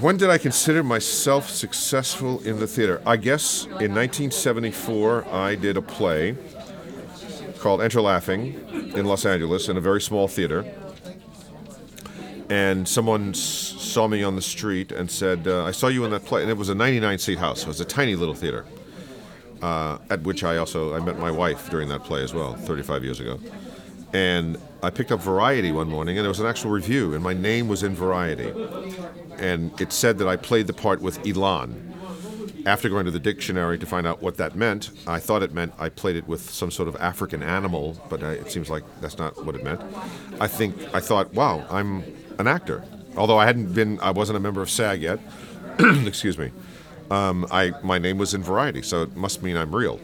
when did I consider myself successful in the theater? I guess in 1974 I did a play called Enter Laughing in Los Angeles in a very small theater. And someone saw me on the street and said, uh, I saw you in that play. And it was a 99 seat house. It was a tiny little theater. Uh, at which I also I met my wife during that play as well, 35 years ago. And I picked up Variety one morning, and there was an actual review, and my name was in Variety. And it said that I played the part with Elan. After going to the dictionary to find out what that meant, I thought it meant I played it with some sort of African animal, but uh, it seems like that's not what it meant. I think I thought, wow, I'm an actor. Although I hadn't been, I wasn't a member of SAG yet. Excuse me. Um, I my name was in Variety, so it must mean I'm real.